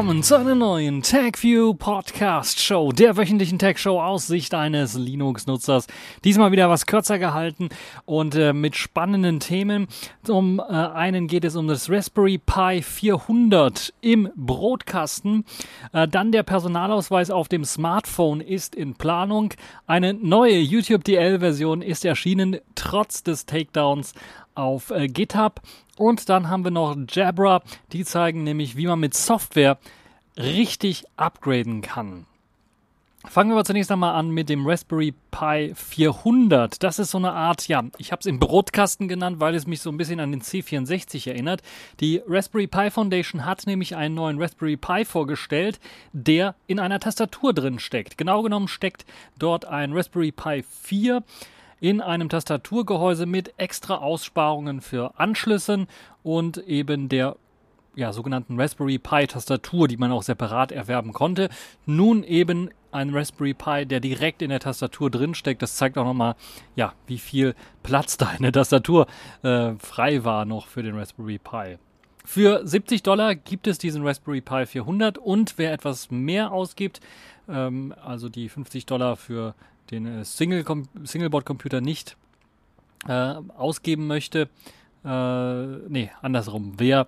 willkommen zu einer neuen TagView Podcast Show, der wöchentlichen Tag Show aus Sicht eines Linux-Nutzers. Diesmal wieder was kürzer gehalten und äh, mit spannenden Themen. Zum äh, einen geht es um das Raspberry Pi 400 im Brotkasten. Äh, dann der Personalausweis auf dem Smartphone ist in Planung. Eine neue YouTube DL-Version ist erschienen, trotz des Takedowns auf äh, GitHub. Und dann haben wir noch Jabra, die zeigen nämlich, wie man mit Software richtig upgraden kann. Fangen wir aber zunächst einmal an mit dem Raspberry Pi 400. Das ist so eine Art, ja, ich habe es im Brotkasten genannt, weil es mich so ein bisschen an den C64 erinnert. Die Raspberry Pi Foundation hat nämlich einen neuen Raspberry Pi vorgestellt, der in einer Tastatur drin steckt. Genau genommen steckt dort ein Raspberry Pi 4 in einem Tastaturgehäuse mit extra Aussparungen für Anschlüssen und eben der ja, sogenannten Raspberry Pi Tastatur, die man auch separat erwerben konnte. Nun eben ein Raspberry Pi, der direkt in der Tastatur drin steckt. Das zeigt auch nochmal, ja, wie viel Platz da in der Tastatur äh, frei war noch für den Raspberry Pi. Für 70 Dollar gibt es diesen Raspberry Pi 400 und wer etwas mehr ausgibt, ähm, also die 50 Dollar für den äh, Single Singleboard-Computer nicht äh, ausgeben möchte, äh, nee, andersrum. Wer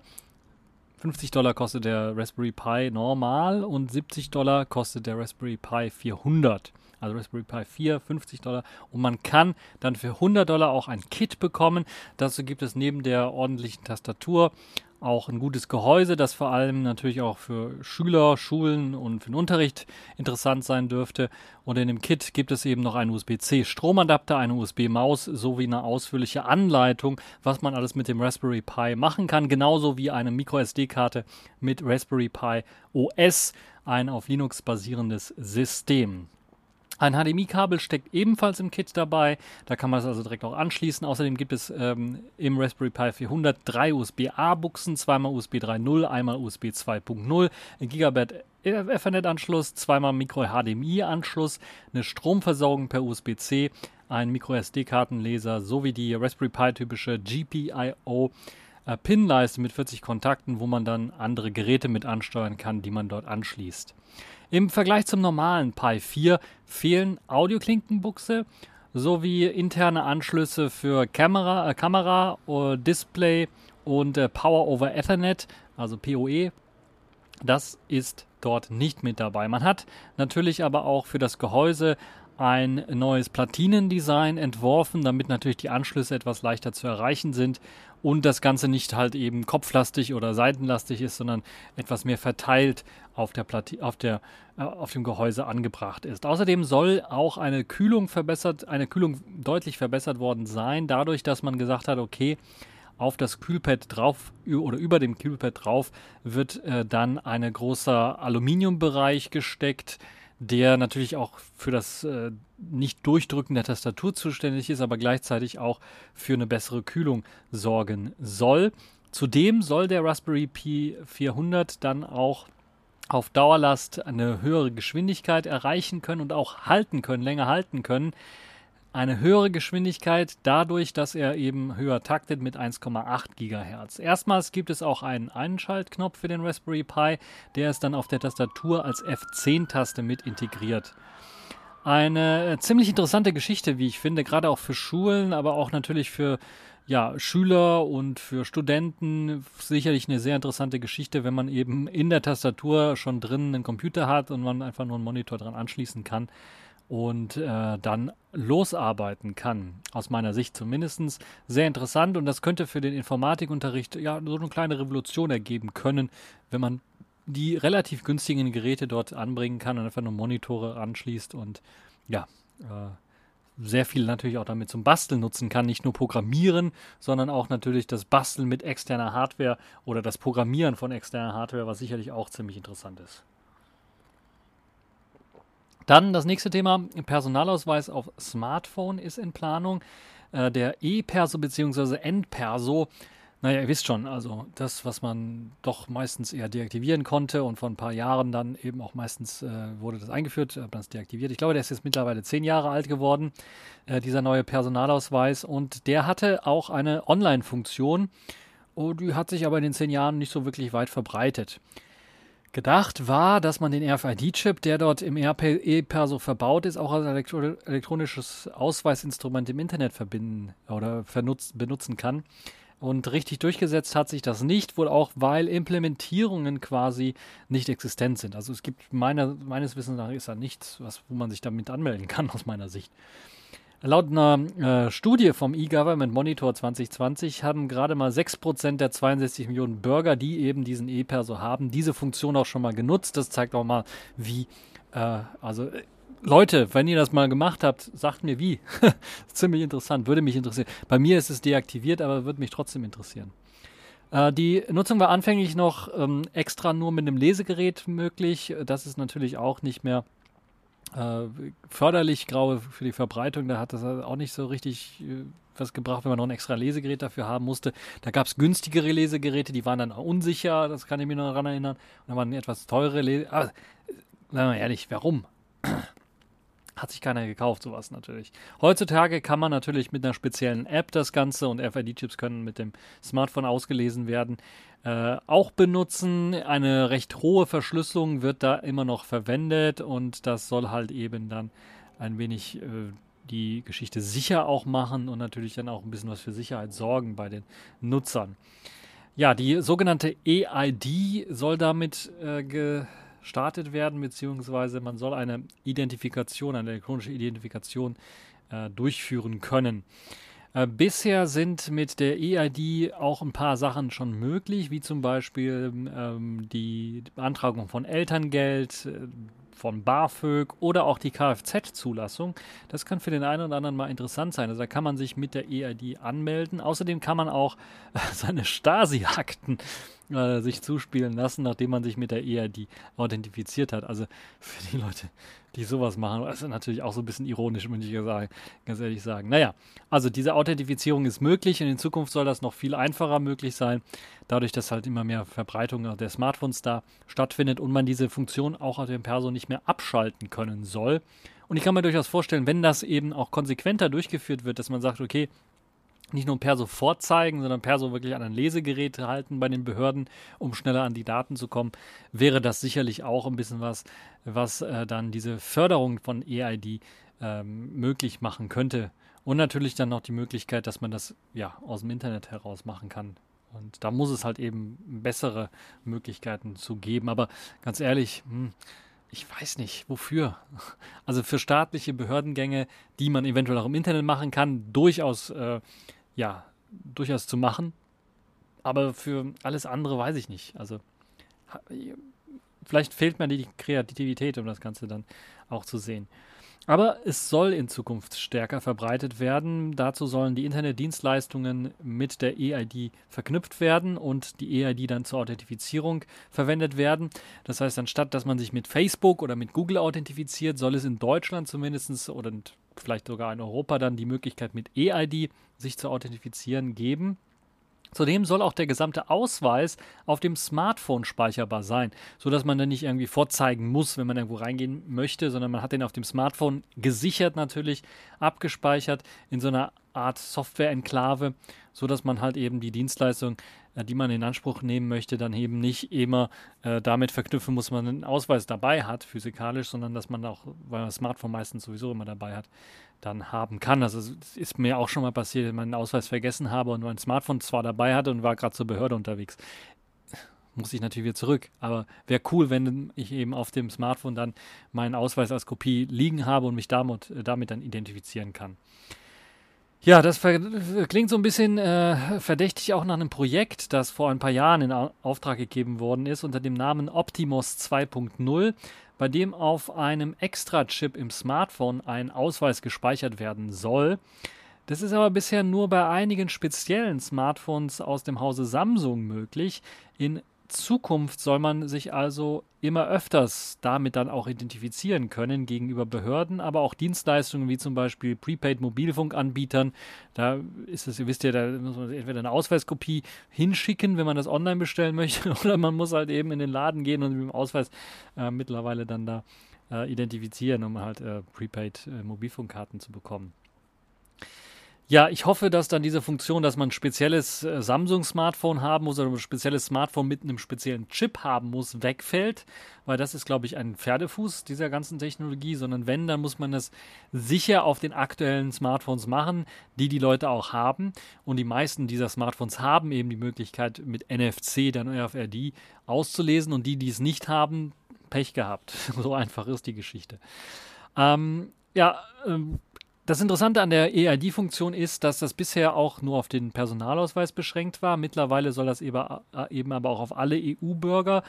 50 Dollar kostet der Raspberry Pi normal und 70 Dollar kostet der Raspberry Pi 400. Also Raspberry Pi 4, 50 Dollar. Und man kann dann für 100 Dollar auch ein Kit bekommen. Dazu gibt es neben der ordentlichen Tastatur auch ein gutes Gehäuse, das vor allem natürlich auch für Schüler, Schulen und für den Unterricht interessant sein dürfte. Und in dem Kit gibt es eben noch einen USB-C Stromadapter, eine USB-Maus sowie eine ausführliche Anleitung, was man alles mit dem Raspberry Pi machen kann, genauso wie eine MicroSD-Karte mit Raspberry Pi OS, ein auf Linux basierendes System. Ein HDMI-Kabel steckt ebenfalls im Kit dabei. Da kann man es also direkt auch anschließen. Außerdem gibt es ähm, im Raspberry Pi 400 drei USB-A-Buchsen, zweimal USB 3.0, einmal USB 2.0, ein Gigabit Ethernet-Anschluss, zweimal Micro-HDMI-Anschluss, eine Stromversorgung per USB-C, ein Micro-SD-Kartenleser sowie die Raspberry Pi-typische GPIO äh, Pin-Leiste mit 40 Kontakten, wo man dann andere Geräte mit ansteuern kann, die man dort anschließt. Im Vergleich zum normalen Pi 4 fehlen Audioklinkenbuchse sowie interne Anschlüsse für Kamera, äh, Kamera äh, Display und äh, Power over Ethernet, also PoE. Das ist dort nicht mit dabei. Man hat natürlich aber auch für das Gehäuse ein neues Platinendesign entworfen, damit natürlich die Anschlüsse etwas leichter zu erreichen sind und das Ganze nicht halt eben kopflastig oder seitenlastig ist, sondern etwas mehr verteilt auf der Plati auf der äh, auf dem Gehäuse angebracht ist. Außerdem soll auch eine Kühlung verbessert, eine Kühlung deutlich verbessert worden sein, dadurch, dass man gesagt hat, okay, auf das Kühlpad drauf oder über dem Kühlpad drauf wird äh, dann ein großer Aluminiumbereich gesteckt, der natürlich auch für das äh, nicht Durchdrücken der Tastatur zuständig ist, aber gleichzeitig auch für eine bessere Kühlung sorgen soll. Zudem soll der Raspberry Pi 400 dann auch auf Dauerlast eine höhere Geschwindigkeit erreichen können und auch halten können, länger halten können eine höhere Geschwindigkeit dadurch, dass er eben höher taktet mit 1,8 GHz. Erstmals gibt es auch einen Einschaltknopf für den Raspberry Pi, der ist dann auf der Tastatur als F10-Taste mit integriert. Eine äh, ziemlich interessante Geschichte, wie ich finde, gerade auch für Schulen, aber auch natürlich für ja, Schüler und für Studenten sicherlich eine sehr interessante Geschichte, wenn man eben in der Tastatur schon drin einen Computer hat und man einfach nur einen Monitor dran anschließen kann und äh, dann losarbeiten kann. Aus meiner Sicht zumindest sehr interessant und das könnte für den Informatikunterricht ja so eine kleine Revolution ergeben können, wenn man die relativ günstigen Geräte dort anbringen kann und einfach nur Monitore anschließt und ja, äh, sehr viel natürlich auch damit zum Basteln nutzen kann. Nicht nur Programmieren, sondern auch natürlich das Basteln mit externer Hardware oder das Programmieren von externer Hardware, was sicherlich auch ziemlich interessant ist. Dann das nächste Thema, Personalausweis auf Smartphone ist in Planung. Äh, der E-Perso bzw. N-Perso, naja, ihr wisst schon, also das, was man doch meistens eher deaktivieren konnte und vor ein paar Jahren dann eben auch meistens äh, wurde das eingeführt, hat man es deaktiviert. Ich glaube, der ist jetzt mittlerweile zehn Jahre alt geworden, äh, dieser neue Personalausweis und der hatte auch eine Online-Funktion und die hat sich aber in den zehn Jahren nicht so wirklich weit verbreitet. Gedacht war, dass man den RFID-Chip, der dort im E-Perso verbaut ist, auch als elektro elektronisches Ausweisinstrument im Internet verbinden oder benutzen kann. Und richtig durchgesetzt hat sich das nicht, wohl auch, weil Implementierungen quasi nicht existent sind. Also es gibt meiner, meines Wissens nach ist da nichts, was, wo man sich damit anmelden kann, aus meiner Sicht. Laut einer äh, Studie vom E-Government Monitor 2020 haben gerade mal 6% der 62 Millionen Bürger, die eben diesen E-Perso haben, diese Funktion auch schon mal genutzt. Das zeigt auch mal, wie, äh, also äh, Leute, wenn ihr das mal gemacht habt, sagt mir wie. Ziemlich interessant, würde mich interessieren. Bei mir ist es deaktiviert, aber würde mich trotzdem interessieren. Äh, die Nutzung war anfänglich noch ähm, extra nur mit einem Lesegerät möglich. Das ist natürlich auch nicht mehr äh, förderlich graue für die Verbreitung. Da hat das auch nicht so richtig äh, was gebracht, wenn man noch ein extra Lesegerät dafür haben musste. Da gab es günstigere Lesegeräte, die waren dann unsicher, das kann ich mich noch daran erinnern. Und dann waren etwas teure Lesegeräte. Aber, sagen wir ehrlich, warum? Hat sich keiner gekauft, sowas natürlich. Heutzutage kann man natürlich mit einer speziellen App das Ganze und RFID-Chips können mit dem Smartphone ausgelesen werden, äh, auch benutzen. Eine recht hohe Verschlüsselung wird da immer noch verwendet und das soll halt eben dann ein wenig äh, die Geschichte sicher auch machen und natürlich dann auch ein bisschen was für Sicherheit sorgen bei den Nutzern. Ja, die sogenannte EID soll damit äh, gestartet werden, beziehungsweise man soll eine Identifikation, eine elektronische Identifikation äh, durchführen können. Äh, bisher sind mit der EID auch ein paar Sachen schon möglich, wie zum Beispiel ähm, die Beantragung von Elterngeld, äh, von BAföG oder auch die Kfz-Zulassung. Das kann für den einen oder anderen mal interessant sein. Also da kann man sich mit der EID anmelden. Außerdem kann man auch äh, seine Stasi-Akten äh, sich zuspielen lassen, nachdem man sich mit der EID authentifiziert hat. Also für die Leute, die sowas machen, das ist natürlich auch so ein bisschen ironisch, muss ich ganz ehrlich sagen. Naja, also diese Authentifizierung ist möglich und in Zukunft soll das noch viel einfacher möglich sein, dadurch, dass halt immer mehr Verbreitung der Smartphones da stattfindet und man diese Funktion auch auf dem Perso nicht mehr abschalten können soll. Und ich kann mir durchaus vorstellen, wenn das eben auch konsequenter durchgeführt wird, dass man sagt, okay, nicht nur Perso vorzeigen, sondern Perso wirklich an ein Lesegerät halten bei den Behörden, um schneller an die Daten zu kommen, wäre das sicherlich auch ein bisschen was, was äh, dann diese Förderung von EID ähm, möglich machen könnte. Und natürlich dann noch die Möglichkeit, dass man das ja aus dem Internet heraus machen kann. Und da muss es halt eben bessere Möglichkeiten zu geben. Aber ganz ehrlich, hm, ich weiß nicht, wofür. Also für staatliche Behördengänge, die man eventuell auch im Internet machen kann, durchaus äh, ja, durchaus zu machen. Aber für alles andere weiß ich nicht. Also vielleicht fehlt mir die Kreativität, um das Ganze dann auch zu sehen. Aber es soll in Zukunft stärker verbreitet werden. Dazu sollen die Internetdienstleistungen mit der EID verknüpft werden und die EID dann zur Authentifizierung verwendet werden. Das heißt, anstatt dass man sich mit Facebook oder mit Google authentifiziert, soll es in Deutschland zumindest oder vielleicht sogar in Europa dann die Möglichkeit mit EID sich zu authentifizieren geben. Zudem soll auch der gesamte Ausweis auf dem Smartphone speicherbar sein, sodass man dann nicht irgendwie vorzeigen muss, wenn man irgendwo reingehen möchte, sondern man hat den auf dem Smartphone gesichert natürlich, abgespeichert in so einer Art Software-Enklave, sodass man halt eben die Dienstleistung die man in Anspruch nehmen möchte, dann eben nicht immer äh, damit verknüpfen muss, man einen Ausweis dabei hat, physikalisch, sondern dass man auch, weil man das Smartphone meistens sowieso immer dabei hat, dann haben kann. Also es ist mir auch schon mal passiert, dass ich meinen Ausweis vergessen habe und mein Smartphone zwar dabei hatte und war gerade zur Behörde unterwegs. Muss ich natürlich wieder zurück. Aber wäre cool, wenn ich eben auf dem Smartphone dann meinen Ausweis als Kopie liegen habe und mich damit, äh, damit dann identifizieren kann. Ja, das klingt so ein bisschen äh, verdächtig auch nach einem Projekt, das vor ein paar Jahren in Auftrag gegeben worden ist unter dem Namen Optimus 2.0, bei dem auf einem Extra-Chip im Smartphone ein Ausweis gespeichert werden soll. Das ist aber bisher nur bei einigen speziellen Smartphones aus dem Hause Samsung möglich. In Zukunft soll man sich also immer öfters damit dann auch identifizieren können gegenüber Behörden, aber auch Dienstleistungen wie zum Beispiel Prepaid Mobilfunkanbietern. Da ist es, ihr wisst ja, da muss man entweder eine Ausweiskopie hinschicken, wenn man das online bestellen möchte, oder man muss halt eben in den Laden gehen und mit dem Ausweis äh, mittlerweile dann da äh, identifizieren, um halt äh, Prepaid äh, zu bekommen. Ja, ich hoffe, dass dann diese Funktion, dass man ein spezielles äh, Samsung-Smartphone haben muss oder ein spezielles Smartphone mit einem speziellen Chip haben muss, wegfällt, weil das ist, glaube ich, ein Pferdefuß dieser ganzen Technologie, sondern wenn, dann muss man das sicher auf den aktuellen Smartphones machen, die die Leute auch haben. Und die meisten dieser Smartphones haben eben die Möglichkeit, mit NFC, dann RFID, auszulesen und die, die es nicht haben, Pech gehabt. so einfach ist die Geschichte. Ähm, ja, ähm, das Interessante an der EID-Funktion ist, dass das bisher auch nur auf den Personalausweis beschränkt war. Mittlerweile soll das eben, äh, aber auch auf alle EU-Bürger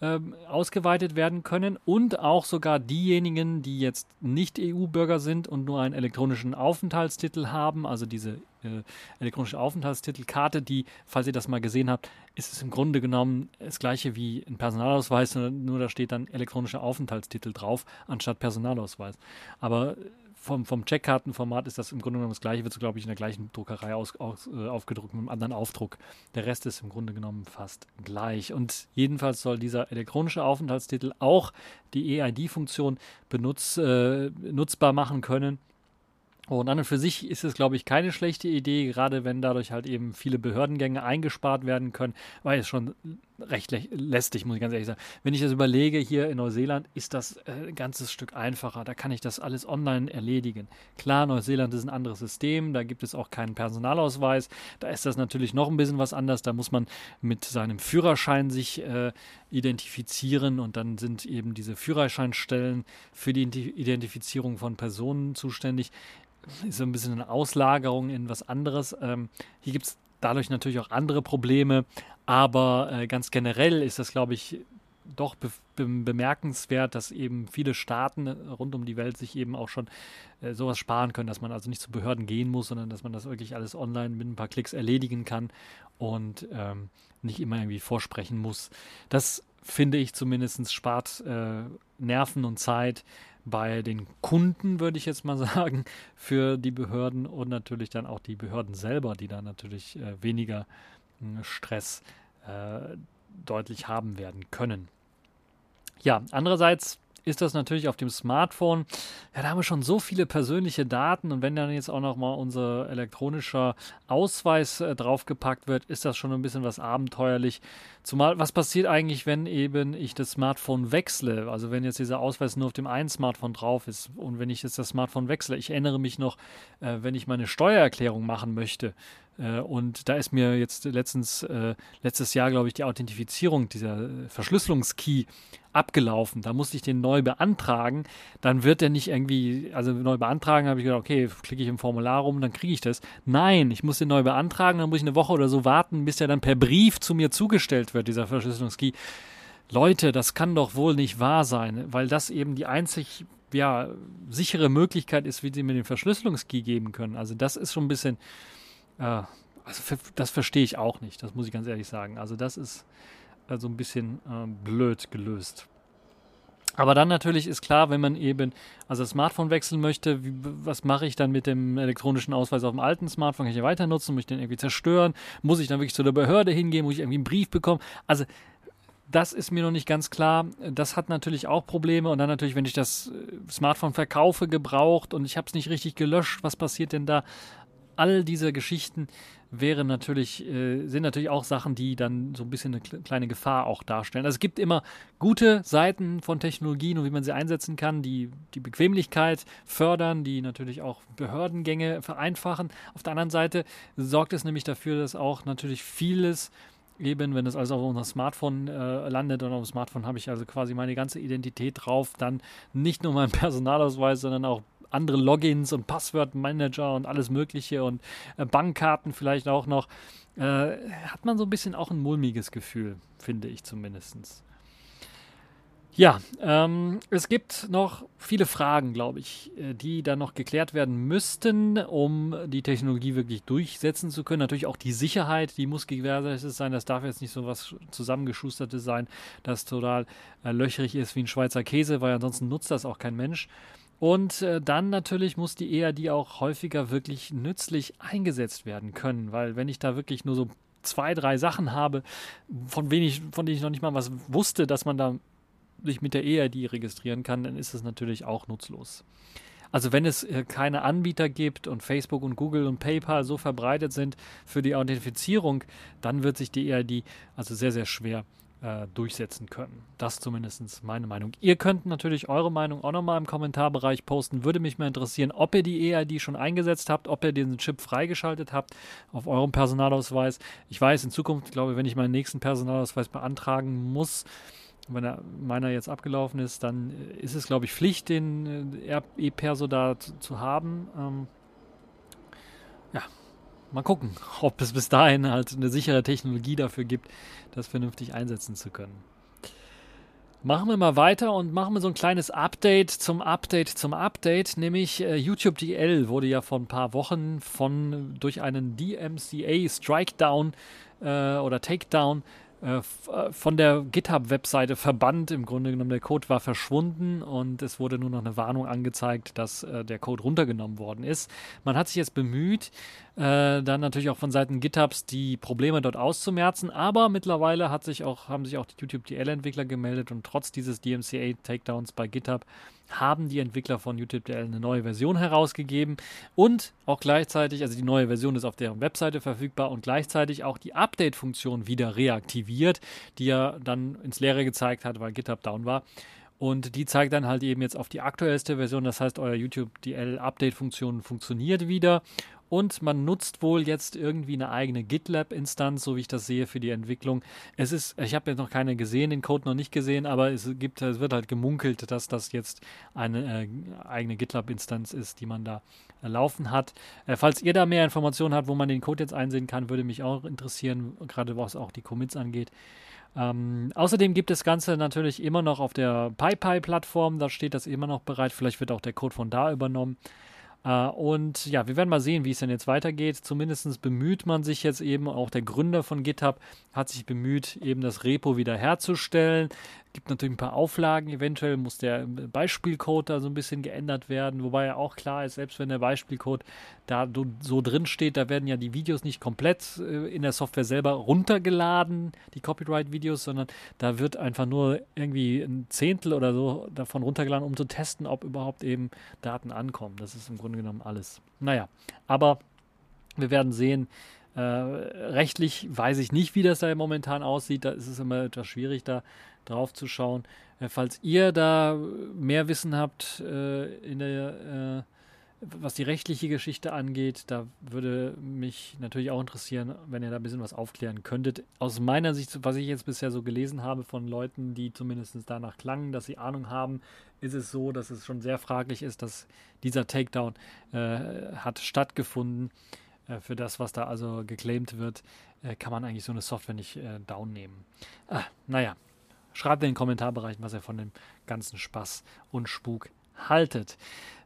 äh, ausgeweitet werden können und auch sogar diejenigen, die jetzt nicht EU-Bürger sind und nur einen elektronischen Aufenthaltstitel haben, also diese äh, elektronische Aufenthaltstitelkarte, die, falls ihr das mal gesehen habt, ist es im Grunde genommen das gleiche wie ein Personalausweis, nur da steht dann elektronischer Aufenthaltstitel drauf, anstatt Personalausweis. Aber vom, vom Checkkartenformat ist das im Grunde genommen das gleiche, wird so, glaube ich, in der gleichen Druckerei aus, aus, äh, aufgedruckt mit einem anderen Aufdruck. Der Rest ist im Grunde genommen fast gleich. Und jedenfalls soll dieser elektronische Aufenthaltstitel auch die EID-Funktion äh, nutzbar machen können. Und an und für sich ist es, glaube ich, keine schlechte Idee, gerade wenn dadurch halt eben viele Behördengänge eingespart werden können, weil es schon recht lästig, muss ich ganz ehrlich sagen. Wenn ich das überlege, hier in Neuseeland ist das äh, ein ganzes Stück einfacher. Da kann ich das alles online erledigen. Klar, Neuseeland ist ein anderes System, da gibt es auch keinen Personalausweis. Da ist das natürlich noch ein bisschen was anders. Da muss man mit seinem Führerschein sich äh, identifizieren und dann sind eben diese Führerscheinstellen für die Identifizierung von Personen zuständig ist so ein bisschen eine Auslagerung in was anderes. Ähm, hier gibt es dadurch natürlich auch andere Probleme, aber äh, ganz generell ist das, glaube ich, doch be be bemerkenswert, dass eben viele Staaten rund um die Welt sich eben auch schon äh, sowas sparen können, dass man also nicht zu Behörden gehen muss, sondern dass man das wirklich alles online mit ein paar Klicks erledigen kann und ähm, nicht immer irgendwie vorsprechen muss. Das finde ich zumindest spart äh, Nerven und Zeit bei den Kunden, würde ich jetzt mal sagen, für die Behörden und natürlich dann auch die Behörden selber, die da natürlich äh, weniger äh, Stress äh, deutlich haben werden können. Ja, andererseits ist das natürlich auf dem Smartphone. Ja, da haben wir schon so viele persönliche Daten und wenn dann jetzt auch noch mal unser elektronischer Ausweis äh, draufgepackt wird, ist das schon ein bisschen was abenteuerlich. Zumal, was passiert eigentlich, wenn eben ich das Smartphone wechsle? Also wenn jetzt dieser Ausweis nur auf dem einen Smartphone drauf ist und wenn ich jetzt das Smartphone wechsle. Ich erinnere mich noch, äh, wenn ich meine Steuererklärung machen möchte, und da ist mir jetzt letztens, äh, letztes Jahr, glaube ich, die Authentifizierung, dieser Verschlüsselungskey abgelaufen. Da musste ich den neu beantragen. Dann wird der nicht irgendwie, also neu beantragen, habe ich gedacht, okay, klicke ich im Formular rum, dann kriege ich das. Nein, ich muss den neu beantragen, dann muss ich eine Woche oder so warten, bis der dann per Brief zu mir zugestellt wird, dieser Verschlüsselungskey. Leute, das kann doch wohl nicht wahr sein, weil das eben die einzig ja, sichere Möglichkeit ist, wie sie mir den Verschlüsselungskey geben können. Also das ist schon ein bisschen, äh, also das verstehe ich auch nicht, das muss ich ganz ehrlich sagen. Also das ist also ein bisschen äh, blöd gelöst. Aber dann natürlich ist klar, wenn man eben also das Smartphone wechseln möchte, wie, was mache ich dann mit dem elektronischen Ausweis auf dem alten Smartphone? Kann ich ja weiter nutzen? Muss ich den irgendwie zerstören? Muss ich dann wirklich zu der Behörde hingehen? Muss ich irgendwie einen Brief bekommen? Also das ist mir noch nicht ganz klar. Das hat natürlich auch Probleme. Und dann natürlich, wenn ich das äh, Smartphone verkaufe, gebraucht und ich habe es nicht richtig gelöscht, was passiert denn da? All diese Geschichten wären natürlich, äh, sind natürlich auch Sachen, die dann so ein bisschen eine kleine Gefahr auch darstellen. Also es gibt immer gute Seiten von Technologien und wie man sie einsetzen kann, die die Bequemlichkeit fördern, die natürlich auch Behördengänge vereinfachen. Auf der anderen Seite sorgt es nämlich dafür, dass auch natürlich vieles eben, wenn es also auf unserem Smartphone äh, landet und auf dem Smartphone habe ich also quasi meine ganze Identität drauf, dann nicht nur mein Personalausweis, sondern auch andere Logins und Passwortmanager und alles Mögliche und äh, Bankkarten vielleicht auch noch, äh, hat man so ein bisschen auch ein mulmiges Gefühl, finde ich zumindest. Ja, ähm, es gibt noch viele Fragen, glaube ich, äh, die dann noch geklärt werden müssten, um die Technologie wirklich durchsetzen zu können. Natürlich auch die Sicherheit, die muss gewährleistet sein. Das darf jetzt nicht so was zusammengeschustertes sein, das total äh, löchrig ist wie ein Schweizer Käse, weil ansonsten nutzt das auch kein Mensch. Und äh, dann natürlich muss die ERD auch häufiger wirklich nützlich eingesetzt werden können, weil wenn ich da wirklich nur so zwei, drei Sachen habe, von, wenig, von denen ich noch nicht mal was wusste, dass man da sich mit der ERD registrieren kann, dann ist es natürlich auch nutzlos. Also wenn es äh, keine Anbieter gibt und Facebook und Google und PayPal so verbreitet sind für die Authentifizierung, dann wird sich die EID also sehr, sehr schwer äh, durchsetzen können. Das zumindest meine Meinung. Ihr könnt natürlich eure Meinung auch nochmal im Kommentarbereich posten. Würde mich mal interessieren, ob ihr die EID schon eingesetzt habt, ob ihr diesen Chip freigeschaltet habt auf eurem Personalausweis. Ich weiß, in Zukunft, glaube ich, wenn ich meinen nächsten Personalausweis beantragen muss, wenn er, meiner jetzt abgelaufen ist, dann ist es, glaube ich, Pflicht, den äh, E-Perso da zu, zu haben. Ähm, mal gucken, ob es bis dahin halt eine sichere Technologie dafür gibt, das vernünftig einsetzen zu können. Machen wir mal weiter und machen wir so ein kleines Update zum Update zum Update, nämlich äh, YouTube DL wurde ja vor ein paar Wochen von durch einen DMCA Strikedown äh, oder Takedown von der GitHub-Webseite verbannt. Im Grunde genommen, der Code war verschwunden und es wurde nur noch eine Warnung angezeigt, dass äh, der Code runtergenommen worden ist. Man hat sich jetzt bemüht, äh, dann natürlich auch von Seiten GitHubs die Probleme dort auszumerzen, aber mittlerweile hat sich auch, haben sich auch die YouTube DL-Entwickler gemeldet und trotz dieses DMCA-Takedowns bei GitHub haben die Entwickler von UTIP.dl eine neue Version herausgegeben und auch gleichzeitig, also die neue Version ist auf deren Webseite verfügbar und gleichzeitig auch die Update-Funktion wieder reaktiviert, die ja dann ins Leere gezeigt hat, weil GitHub down war. Und die zeigt dann halt eben jetzt auf die aktuellste Version. Das heißt, euer YouTube DL Update-Funktion funktioniert wieder und man nutzt wohl jetzt irgendwie eine eigene GitLab-Instanz, so wie ich das sehe, für die Entwicklung. Es ist, ich habe jetzt noch keine gesehen, den Code noch nicht gesehen, aber es gibt, es wird halt gemunkelt, dass das jetzt eine äh, eigene GitLab-Instanz ist, die man da äh, laufen hat. Äh, falls ihr da mehr Informationen habt, wo man den Code jetzt einsehen kann, würde mich auch interessieren, gerade was auch die Commits angeht. Ähm, außerdem gibt das Ganze natürlich immer noch auf der PyPy-Plattform, da steht das immer noch bereit. Vielleicht wird auch der Code von da übernommen. Uh, und ja, wir werden mal sehen, wie es denn jetzt weitergeht. Zumindest bemüht man sich jetzt eben, auch der Gründer von GitHub hat sich bemüht, eben das Repo wiederherzustellen gibt natürlich ein paar Auflagen. Eventuell muss der Beispielcode da so ein bisschen geändert werden, wobei ja auch klar ist, selbst wenn der Beispielcode da so drin steht, da werden ja die Videos nicht komplett äh, in der Software selber runtergeladen, die Copyright-Videos, sondern da wird einfach nur irgendwie ein Zehntel oder so davon runtergeladen, um zu testen, ob überhaupt eben Daten ankommen. Das ist im Grunde genommen alles. Naja, aber wir werden sehen, äh, rechtlich weiß ich nicht, wie das da momentan aussieht. Da ist es immer etwas schwierig, da drauf zu schauen. Äh, falls ihr da mehr Wissen habt äh, in der, äh, was die rechtliche Geschichte angeht, da würde mich natürlich auch interessieren, wenn ihr da ein bisschen was aufklären könntet. Aus meiner Sicht, was ich jetzt bisher so gelesen habe von Leuten, die zumindest danach klangen, dass sie Ahnung haben, ist es so, dass es schon sehr fraglich ist, dass dieser Takedown äh, hat stattgefunden äh, für das, was da also geclaimed wird, äh, kann man eigentlich so eine Software nicht äh, down. Ah, naja, schreibt in den Kommentarbereichen, was ihr von dem ganzen Spaß und Spuk haltet.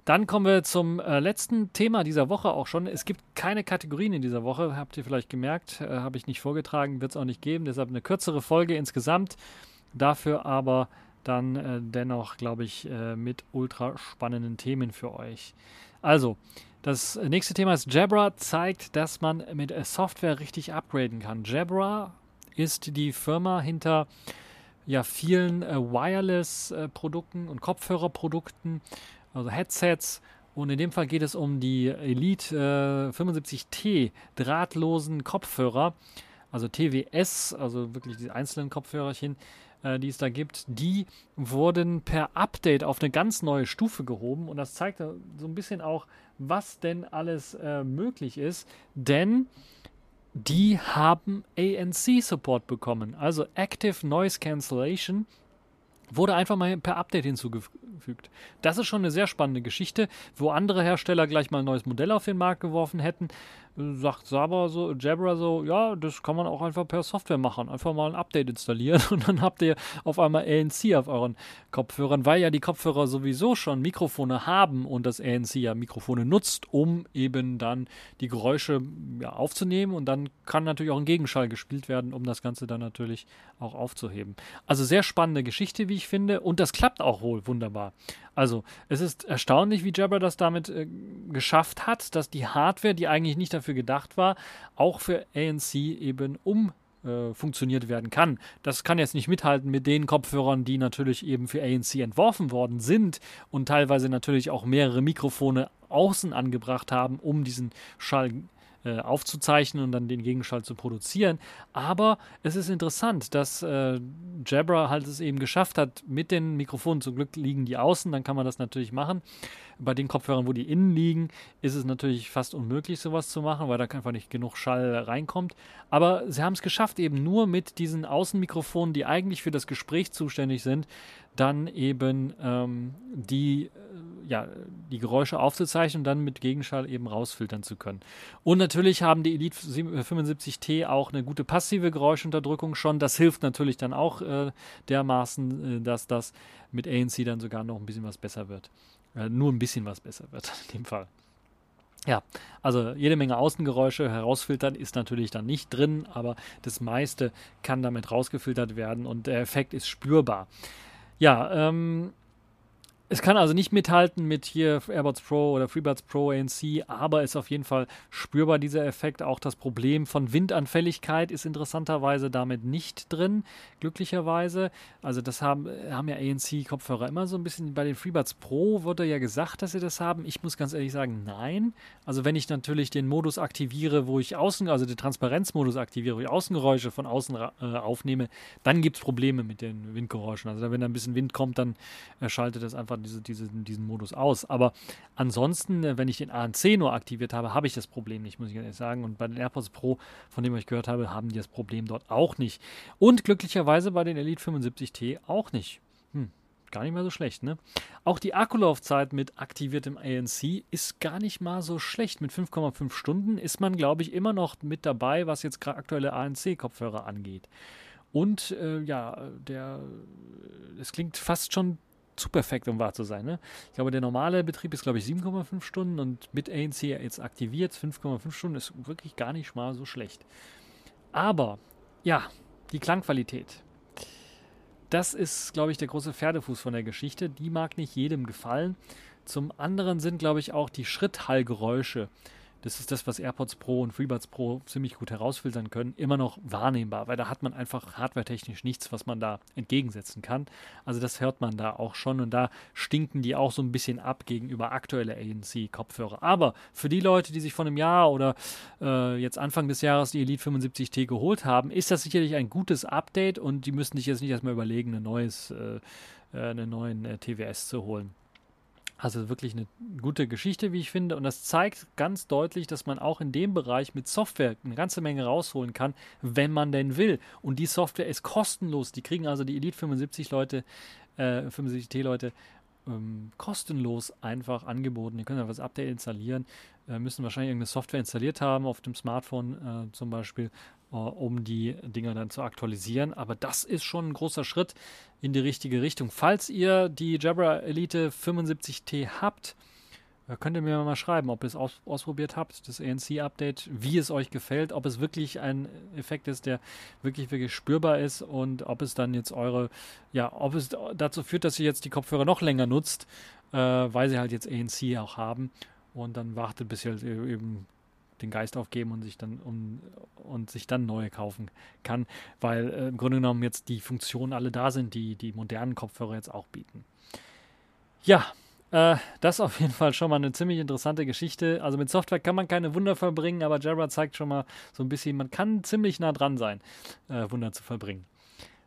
Dann kommen wir zum äh, letzten Thema dieser Woche auch schon. Es gibt keine Kategorien in dieser Woche, habt ihr vielleicht gemerkt, äh, habe ich nicht vorgetragen, wird es auch nicht geben. Deshalb eine kürzere Folge insgesamt. Dafür aber dann äh, dennoch, glaube ich, mit ultra spannenden Themen für euch. Also, das nächste Thema ist Jabra zeigt, dass man mit Software richtig upgraden kann. Jabra ist die Firma hinter ja, vielen äh, Wireless-Produkten und Kopfhörerprodukten, also Headsets. Und in dem Fall geht es um die Elite äh, 75T drahtlosen Kopfhörer, also TWS, also wirklich die einzelnen Kopfhörerchen, äh, die es da gibt, die wurden per Update auf eine ganz neue Stufe gehoben und das zeigt so ein bisschen auch, was denn alles äh, möglich ist, denn die haben ANC-Support bekommen, also Active Noise Cancellation wurde einfach mal per Update hinzugefügt. Das ist schon eine sehr spannende Geschichte, wo andere Hersteller gleich mal ein neues Modell auf den Markt geworfen hätten sagt Sabra so, Jabra so, ja, das kann man auch einfach per Software machen. Einfach mal ein Update installieren und dann habt ihr auf einmal ANC auf euren Kopfhörern, weil ja die Kopfhörer sowieso schon Mikrofone haben und das ANC ja Mikrofone nutzt, um eben dann die Geräusche ja, aufzunehmen und dann kann natürlich auch ein Gegenschall gespielt werden, um das Ganze dann natürlich auch aufzuheben. Also sehr spannende Geschichte, wie ich finde, und das klappt auch wohl wunderbar. Also, es ist erstaunlich, wie Jabra das damit äh, geschafft hat, dass die Hardware, die eigentlich nicht dafür gedacht war, auch für ANC eben äh, funktioniert werden kann. Das kann jetzt nicht mithalten mit den Kopfhörern, die natürlich eben für ANC entworfen worden sind und teilweise natürlich auch mehrere Mikrofone außen angebracht haben, um diesen Schall äh, aufzuzeichnen und dann den Gegenschall zu produzieren. Aber es ist interessant, dass äh, Jabra halt es eben geschafft hat mit den Mikrofonen. Zum Glück liegen die außen, dann kann man das natürlich machen. Bei den Kopfhörern, wo die innen liegen, ist es natürlich fast unmöglich, sowas zu machen, weil da einfach nicht genug Schall reinkommt. Aber sie haben es geschafft, eben nur mit diesen Außenmikrofonen, die eigentlich für das Gespräch zuständig sind, dann eben ähm, die, äh, ja, die Geräusche aufzuzeichnen und dann mit Gegenschall eben rausfiltern zu können. Und natürlich haben die Elite 75T auch eine gute passive Geräuschunterdrückung schon. Das hilft natürlich dann auch äh, dermaßen, äh, dass das mit ANC dann sogar noch ein bisschen was besser wird. Äh, nur ein bisschen was besser wird in dem Fall. Ja, also jede Menge Außengeräusche herausfiltern ist natürlich dann nicht drin, aber das meiste kann damit rausgefiltert werden und der Effekt ist spürbar. Ja, ähm, es kann also nicht mithalten mit hier AirBuds Pro oder FreeBuds Pro ANC, aber ist auf jeden Fall spürbar dieser Effekt. Auch das Problem von Windanfälligkeit ist interessanterweise damit nicht drin, glücklicherweise. Also das haben, haben ja ANC-Kopfhörer immer so ein bisschen. Bei den FreeBuds Pro wurde ja gesagt, dass sie das haben. Ich muss ganz ehrlich sagen, nein. Also wenn ich natürlich den Modus aktiviere, wo ich außen, also den Transparenzmodus aktiviere, wo ich Außengeräusche von außen äh, aufnehme, dann gibt es Probleme mit den Windgeräuschen. Also wenn da ein bisschen Wind kommt, dann äh, schaltet das einfach diese, diese, diesen Modus aus. Aber ansonsten, äh, wenn ich den ANC nur aktiviert habe, habe ich das Problem nicht, muss ich ehrlich sagen. Und bei den AirPods Pro, von dem ich gehört habe, haben die das Problem dort auch nicht. Und glücklicherweise bei den Elite 75T auch nicht. Hm, gar nicht mal so schlecht, ne? Auch die Akkulaufzeit mit aktiviertem ANC ist gar nicht mal so schlecht. Mit 5,5 Stunden ist man, glaube ich, immer noch mit dabei, was jetzt aktuelle ANC-Kopfhörer angeht. Und äh, ja, der, es klingt fast schon zu perfekt, um wahr zu sein. Ne? Ich glaube, der normale Betrieb ist, glaube ich, 7,5 Stunden und mit ANC jetzt aktiviert 5,5 Stunden ist wirklich gar nicht mal so schlecht. Aber, ja, die Klangqualität. Das ist, glaube ich, der große Pferdefuß von der Geschichte. Die mag nicht jedem gefallen. Zum anderen sind, glaube ich, auch die Schritthallgeräusche das ist das, was AirPods Pro und FreeBuds Pro ziemlich gut herausfiltern können, immer noch wahrnehmbar, weil da hat man einfach hardwaretechnisch nichts, was man da entgegensetzen kann. Also das hört man da auch schon und da stinken die auch so ein bisschen ab gegenüber aktuelle ANC-Kopfhörer. Aber für die Leute, die sich vor einem Jahr oder äh, jetzt Anfang des Jahres die Elite 75T geholt haben, ist das sicherlich ein gutes Update und die müssen sich jetzt nicht erstmal überlegen, ein neues, äh, äh einen neuen äh, TWS zu holen. Also wirklich eine gute Geschichte, wie ich finde. Und das zeigt ganz deutlich, dass man auch in dem Bereich mit Software eine ganze Menge rausholen kann, wenn man denn will. Und die Software ist kostenlos. Die kriegen also die Elite 75 Leute, äh, 75T Leute ähm, kostenlos einfach angeboten. Die können einfach das Update installieren, äh, müssen wahrscheinlich irgendeine Software installiert haben, auf dem Smartphone äh, zum Beispiel, um die Dinger dann zu aktualisieren. Aber das ist schon ein großer Schritt in die richtige Richtung. Falls ihr die Jabra Elite 75T habt, äh, könnt ihr mir mal schreiben, ob ihr es aus, ausprobiert habt, das ANC-Update, wie es euch gefällt, ob es wirklich ein Effekt ist, der wirklich, wirklich spürbar ist und ob es dann jetzt eure, ja, ob es dazu führt, dass ihr jetzt die Kopfhörer noch länger nutzt, äh, weil sie halt jetzt ANC auch haben und dann wartet, bis ihr halt eben den Geist aufgeben und sich dann um, und sich dann neue kaufen kann, weil äh, im Grunde genommen jetzt die Funktionen alle da sind, die die modernen Kopfhörer jetzt auch bieten. Ja, äh, das ist auf jeden Fall schon mal eine ziemlich interessante Geschichte. Also mit Software kann man keine Wunder vollbringen, aber Jabra zeigt schon mal so ein bisschen, man kann ziemlich nah dran sein, äh, Wunder zu vollbringen.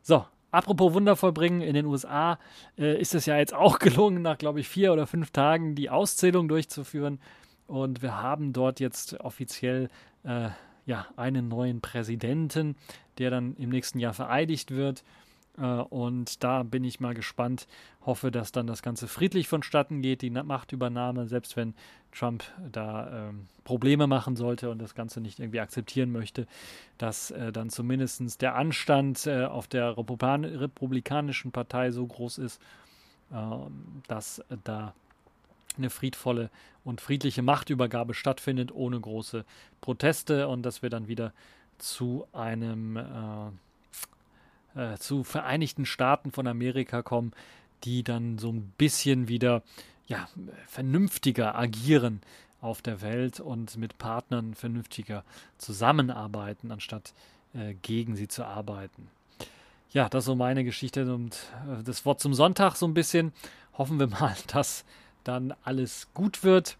So, Apropos Wunder vollbringen, in den USA äh, ist es ja jetzt auch gelungen, nach, glaube ich, vier oder fünf Tagen die Auszählung durchzuführen. Und wir haben dort jetzt offiziell äh, ja, einen neuen Präsidenten, der dann im nächsten Jahr vereidigt wird. Äh, und da bin ich mal gespannt. Hoffe, dass dann das Ganze friedlich vonstatten geht, die Machtübernahme, selbst wenn Trump da ähm, Probleme machen sollte und das Ganze nicht irgendwie akzeptieren möchte, dass äh, dann zumindest der Anstand äh, auf der Republikan Republikanischen Partei so groß ist, äh, dass da eine friedvolle und friedliche Machtübergabe stattfindet, ohne große Proteste und dass wir dann wieder zu einem äh, äh, zu Vereinigten Staaten von Amerika kommen, die dann so ein bisschen wieder ja, vernünftiger agieren auf der Welt und mit Partnern vernünftiger zusammenarbeiten, anstatt äh, gegen sie zu arbeiten. Ja, das ist so meine Geschichte und äh, das Wort zum Sonntag so ein bisschen. Hoffen wir mal, dass dann alles gut wird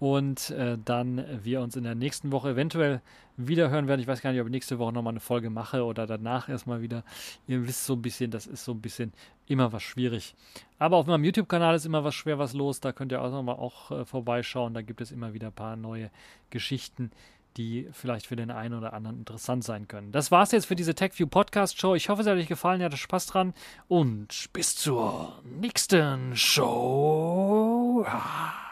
und äh, dann wir uns in der nächsten Woche eventuell wieder hören werden. Ich weiß gar nicht, ob ich nächste Woche nochmal eine Folge mache oder danach erstmal wieder. Ihr wisst so ein bisschen, das ist so ein bisschen immer was schwierig. Aber auf meinem YouTube-Kanal ist immer was schwer was los. Da könnt ihr auch nochmal auch äh, vorbeischauen. Da gibt es immer wieder ein paar neue Geschichten, die vielleicht für den einen oder anderen interessant sein können. Das war's jetzt für diese TechView Podcast Show. Ich hoffe, es hat euch gefallen, ihr hattet Spaß dran und bis zur nächsten Show. Ah.